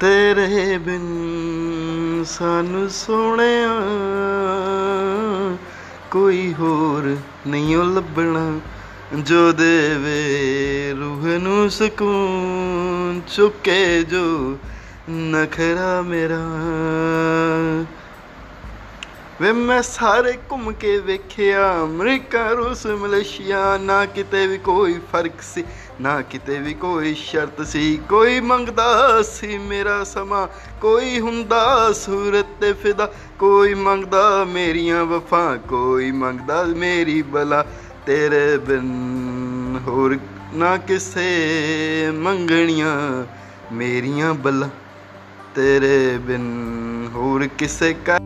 ਤੇਰੇ ਬਿਨ ਸਾਨੂੰ ਸੋਹਣਿਆ। ਕੋਈ ਹੋਰ ਨਹੀਂ ਓ ਲੱਭਣਾ ਜੋ ਦੇਵੇ ਰੂਹ ਨੂੰ ਸਕੂਨ। ਚੁੱਕੇ ਜੋ ਨਖਰਾ ਮੇਰਾ। ਵੇ ਮੈਂ ਸਾਰੇ ਘੁੰਮ ਕੇ ਵੇਖਿਆ, ਅਮਰੀਕਾ, ਰੂਸ, ਮਲੇਸ਼ੀਆ, ਨਾ ਕਿਤੇ ਵੀ ਕੋਈ ਫ਼ਰਕ ਸੀ, ਨਾ ਕਿਤੇ ਵੀ ਕੋਈ ਸ਼ਰਤ ਸੀ, ਕੋਈ ਮੰਗਦਾ ਸੀ ਮੇਰਾ ਸਮਾਂ, ਕੋਈ ਹੁੰਦਾ ਸੂਰਤ ਤੇ ਫਿਦਾ, ਕੋਈ ਮੰਗਦਾ ਮੇਰੀਆਂ ਵਫਾ, ਕੋਈ ਮੰਗਦਾ ਮੇਰੀ ਬਲਾ, ਤੇਰੇ ਬਿਨ ਹੋਰ ਨਾ ਕਿਸੇ ਮੰਗਣੀਆਂ ਮੇਰੀਆਂ ਬਲਾ, ਤੇਰੇ ਬਿਨ ਹੋਰ ਕਿਸੇ ਕਾ